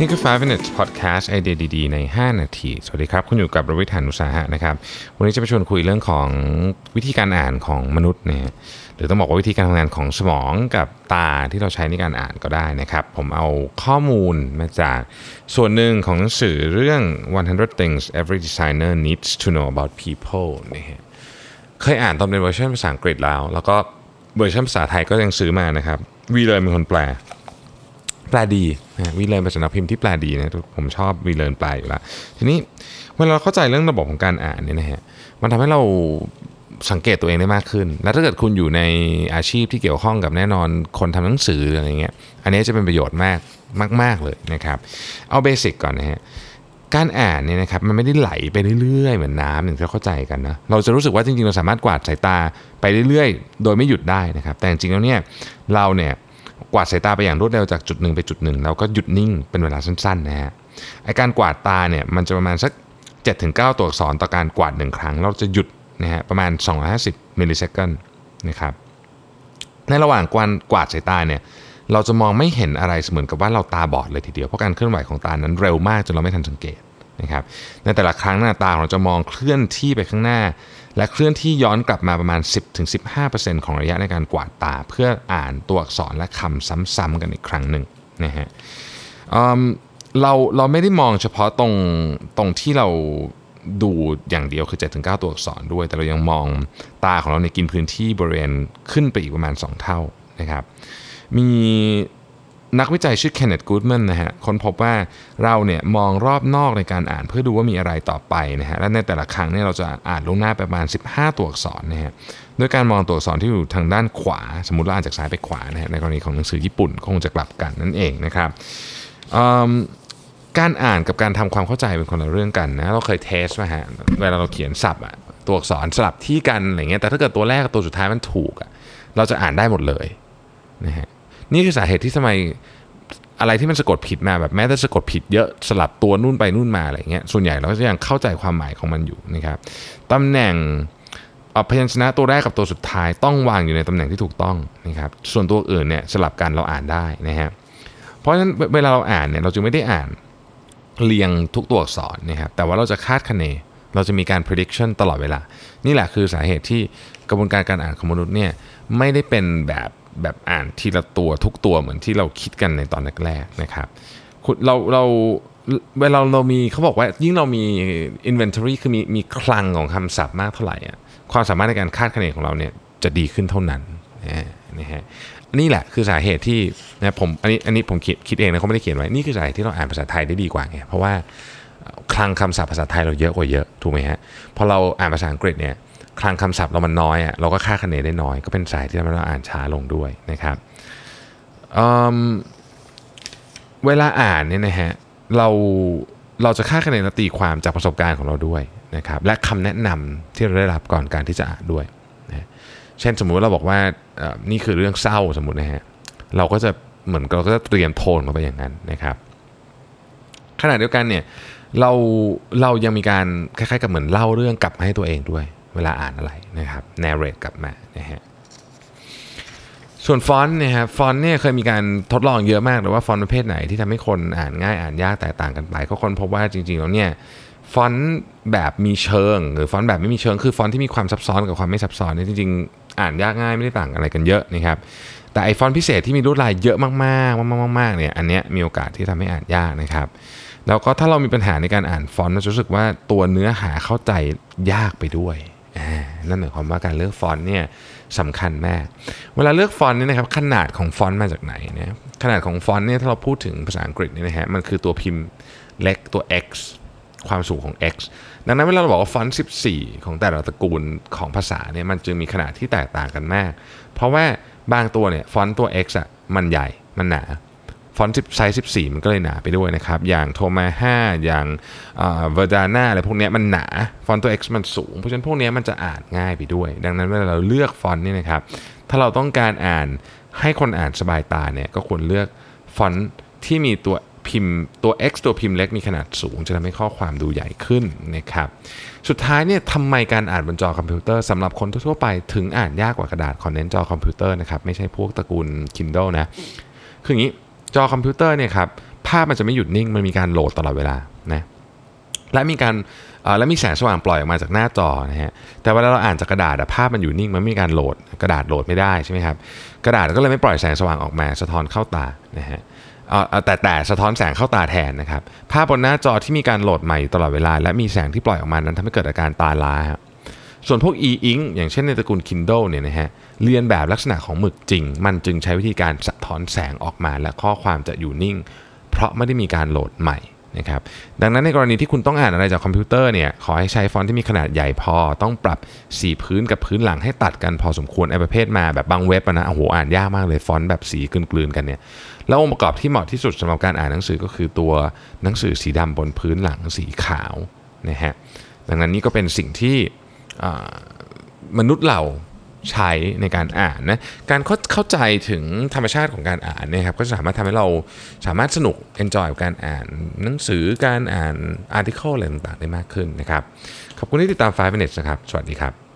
นี่คือ 5 minutes podcast ไอเดียดีๆ ใน 5 นาที สวัสดีครับ คุณอยู่กับรวิศ หาญอุตสาหะนะครับ วันนี้จะไปชวนคุยเรื่องของวิธีการอ่านของมนุษย์เนี่ยหรือต้องบอกว่าวิธีการทำงานของสมองกับตาที่เราใช้ในการอ่านก็ได้นะครับ ผมเอาข้อมูลมาจากส่วนหนึ่งของหนังสือเรื่อง 100 things every designer needs to know about people นะฮะเคยอ่านตอนเป็นเวอร์ชันภาษาอังกฤษแล้ว แล้วก็เวอร์ชันภาษาไทยก็ยังซื้อมานะครับวีเลยเป็นคนแปล แปลดีนะวีเลนเป็นสำนักพิมพ์ที่แปลดีนะผมชอบวีเลนแปลอยู่แล้วทีนี้เวลาเราเข้าใจเรื่องระบบของการอ่านเนี่ยนะฮะมันทำให้เราสังเกตตัวเองได้มากขึ้น และถ้าเกิดคุณอยู่ในอาชีพที่เกี่ยวข้องกับแน่นอนคนทำหนังสืออะไรเงี้ย อันนี้จะเป็นประโยชน์มากมาก ๆเลยนะครับ เอาเบสิกก่อนนะฮะ การอ่านเนี่ยนะครับมันไม่ได้ไหลไปเรื่อยๆ เหมือนน้ำอย่างที่เราเข้าใจกันนะ เราจะรู้สึกว่าจริงๆ เราสามารถกวาดสายตาไปเรื่อยๆ โดยไม่หยุดได้นะครับ แต่จริงๆแล้วเนี่ยเราเนี่ย กวาดสายตาไปอย่างรวดเร็วจากจุดหนึ่งไปจุดหนึ่งแล้วก็หยุดนิ่งเป็นเวลาสั้นๆนะฮะไอการกวาดตาเนี่ยมันจะประมาณสัก 7-9 ตัวอักษรต่อการกวาดหนึ่งครั้ง เราจะหยุดนะฮะประมาณ 250มิลลิเซคันนะครับในระหว่างกวาดกวาดสายตาเนี่ยเราจะมองไม่เห็นอะไรเหมือนกับว่าเราตาบอดเลยทีเดียวเพราะการเคลื่อนไหวของตานั้นเร็วมากจนเราไม่ทันสังเกต นะครับในแต่ละครั้งหน้าตาของเราจะมองเคลื่อนที่ไปข้างหน้า และเคลื่อนที่ย้อนกลับมาประมาณ 10-15%ของระยะในการกวาดตา เพื่ออ่านตัวอักษรและคำซ้ำๆกันอีกครั้งหนึ่งนะฮะเราเราไม่ได้มองเฉพาะตรงตรงที่เราดูอย่างเดียวคือ 7-9 ตัวอักษรด้วย แต่เรายังมองตาของเราในกินพื้นที่บริเวณขึ้นไปอีกประมาณ 2 เท่านะครับมี นักวิจัยชื่อเคนเนตกูดแมนนะฮะค้นพบว่าเราเนี่ยมองรอบนอกในการอ่านเพื่อดูว่ามีอะไรต่อไปนะฮะและในแต่ละครั้งเนี่ยเราจะอ่านลงหน้าประมาณ 15 ตัวอักษรนะฮะด้วยการมองตัวอักษรที่อยู่ทางด้านขวา สมมติเราอ่านจากซ้ายไปขวานะฮะในกรณีของหนังสือญี่ปุ่นคงจะกลับกันนั่นเองนะครับการอ่านกับการทำความเข้าใจเป็นคนละเรื่องกันนะเราเคยเทสมาฮะเวลาเราเขียนศัพท์อะตัวอักษรสลับที่กันอะไรเงี้ยแต่ถ้าเกิดตัวแรกกับตัวสุดท้ายมันถูกอะเราจะอ่านได้หมดเลยนะฮะ นี่คือสาเหตุที่ทำไมอะไรที่มันสะกดผิดมาแบบแม้แต่สะกดผิดเยอะสลับตัวนู่นไปนู่นมาอะไรเงี้ยส่วนใหญ่เราก็จะยังเข้าใจความหมายของมันอยู่นะครับตำแหน่งพยัญชนะตัวแรกกับตัวสุดท้ายต้องวางอยู่ในตำแหน่งที่ถูกต้องนะครับส่วนตัวอื่นเนี่ยสลับกันเราอ่านได้นะฮะเพราะฉะนั้นเวลาเราอ่านเนี่ยเราจึงไม่ได้อ่านเรียงทุกตัวอักษรนะครับแต่ว่าเราจะคาดคะเน เราจะมีการ prediction ตลอดเวลา นี่แหละคือสาเหตุที่กระบวนการการอ่านของมนุษย์เนี่ยไม่ได้เป็นแบบ แบบอ่านทีละตัวทุกตัวเหมือนที่เราคิดกันในตอนแรกๆนะครับเราเราเวลาเรามีเขาบอกว่ายิ่งเรามี inventory คือมีมีคลังของคำศัพท์มากเท่าไหร่อะความสามารถในการคาดคะเนของเราเนี่ยจะดีขึ้นเท่านั้นนะฮะนี่แหละคือสาเหตุที่นะผมอันนี้อันนี้ผมคิดคิดเองนะเขาไม่ได้เขียนไว้นี่คือสาเหตุที่เราอ่านภาษาไทยได้ดีกว่าไงเพราะว่าคลังคำศัพท์ภาษาไทยเราเยอะกว่าเยอะถูกไหมฮะพอเราอ่านภาษาอังกฤษเนี่ย คลังคำศัพท์เรามันน้อยอะเราก็ค่าคะแนนได้น้อย ก็เป็นสายที่ทำให้เราอ่านช้าลงด้วยนะครับเเวลาอ่านเนี่ยนะฮะเราเราจะค่าคะแนนและตีความจากประสบการณ์ของเราด้วยนะครับและคำแนะนำที่เราได้รับก่อนการที่จะอ่านด้วยนะเช่นสมมุติเราบอกว่านี่คือเรื่องเศร้าสมมุตินะฮะเราก็จะเหมือนเราก็จะเตรียมโทนมาไปอย่างนั้นนะครับขณะเดียวกันเนี่ยเราเรายังมีการคล้ายๆกับเหมือนเล่าเรื่องกลับมาให้ตัวเองด้วย เวลาอ่านอะไรนะครับ narrate กลับมานะฮะส่วนฟอนต์เนี่ยครับฟอนต์เนี่ยเคยมีการทดลองเยอะมากแต่ว่าฟอนต์ประเภทไหนที่ทำให้คนอ่านง่ายอ่านยากแตกต่างกันไปก็คนพบว่าจริงๆแล้วเนี่ยฟอนต์แบบมีเชิง หรือฟอนต์แบบไม่มีเชิงคือฟอนต์ที่มีความซับซ้อนกับความไม่ซับซ้อนเนี่ยจริงๆ อ่านยากง่ายไม่ได้ต่างอะไรกันเยอะนะครับแต่ไอฟอนต์พิเศษที่มีลวดลายเยอะมากๆมากๆๆเนี่ยอันเนี้ยมีโอกาสที่ทำให้อ่านยากนะครับแล้วก็ถ้าเรามีปัญหาในการอ่านฟอนต์เราจะรู้สึกว่าตัวเนื้อหาเข้าใจยากไปด้วย นั่นหมายความว่าการเลือกฟอนต์เนี่ยสำคัญมาก เวลาเลือกฟอนต์เนี่ยนะครับขนาดของฟอนต์มาจากไหนเนี่ยขนาดของฟอนต์เนี่ยถ้าเราพูดถึงภาษาอังกฤษเนี่ยนะฮะมันคือตัวพิมพ์เล็กตัว x ความสูงของ x ดังนั้นเวลาเราบอกว่าฟอนต์ 14 ของแต่ละตระกูลของภาษาเนี่ยมันจึงมีขนาดที่แตกต่างกันมาก เพราะว่าบางตัวเนี่ยฟอนต์ตัว x อะมันใหญ่มันหนา font size 14 มันก็เลยหนาไปด้วยนะครับ อย่าง Tahoma 5อย่าง Verdana อะไรพวกนี้มันหนา ฟอนต์ตัว X มันสูง เพราะฉะนั้นพวกนี้มันจะอ่านง่ายไปด้วย ดังนั้นเวลาเราเลือกฟอนต์นี่นะครับ ถ้าเราต้องการอ่านให้คนอ่านสบายตาเนี่ย ก็ควรเลือกฟอนต์ที่มีตัวพิมพ์ตัว X ตัวพิมพ์เล็กมีขนาดสูง จะทำให้ข้อความดูใหญ่ขึ้นนะครับ สุดท้ายเนี่ยทำไมการอ่านบนจอคอมพิวเตอร์สำหรับคนทั่วไปถึงอ่านยากกว่ากระดาษขอเน้นจอคอมพิวเตอร์นะครับ ไม่ใช่พวกตระกูล Kindle นะ คืออย่างนี้ จอคอมพิวเตอร์เนี่ยครับภาพมันจะไม่หยุดนิ่งมันมีการโหลดตลอดเวลานะและมีการและมีแสงสว่างปล่อยออกมาจากหน้าจอนะฮะแต่เวลาเราอ่านจากกระดาษภาพมันอยู่นิ่งมันไม่มีการโหลดกระดาษโหลดไม่ได้ใช่ไหมครับกระดาษก็เลยไม่ปล่อยแสงสว่างออกมาสะท้อนเข้าตานะฮะแต่แต่สะท้อนแสงเข้าตาแทนนะครับภาพบนหน้าจอที่มีการโหลดใหม่อยู่ตลอดเวลา และมีแสงที่ปล่อยออกมานั้นทำให้เกิดอาการตาล้าส่วนพวก e-ink อย่างเช่นในตระกูล Kindle เนี่ยนะฮะเลียนแบบลักษณะของหมึกจริง มันจึงใช้วิธีการสะ ท้อนแสงออกมาและข้อความจะอยู่นิ่ง เพราะไม่ได้มีการโหลดใหม่นะครับดังนั้นในกรณีที่คุณต้องอ่านอะไรจากคอมพิวเตอร์เนี่ยขอให้ใช้ฟอนต์ที่มีขนาดใหญ่พอ ต้องปรับสีพื้นกับพื้นหลังให้ตัดกันพอสมควรไอ้ประเภทมาแบบบางเว็บนะโอ้โหอ่านยากมากเลยฟอนต์แบบสีกลืนๆกันเนี่ยแล้วองค์ประกอบที่เหมาะที่สุดสำหรับการอ่านหนังสือก็คือตัวหนังสือสีดำบนพื้นหลังสีขาวนะฮะดังนั้นนี่ก็เป็นสิ่งที่มนุษย์เรา ใช้ในการอ่านนะการเข้าเข้าใจถึงธรรมชาติของการอ่านเนี่ยครับก็จะสามารถทำให้เราสามารถสนุก enjoy กับการอ่านหนังสือการอ่าน article อะไรต่างๆได้มากขึ้นนะครับขอบคุณที่ติดตาม5 minutes นะครับ สวัสดีครับ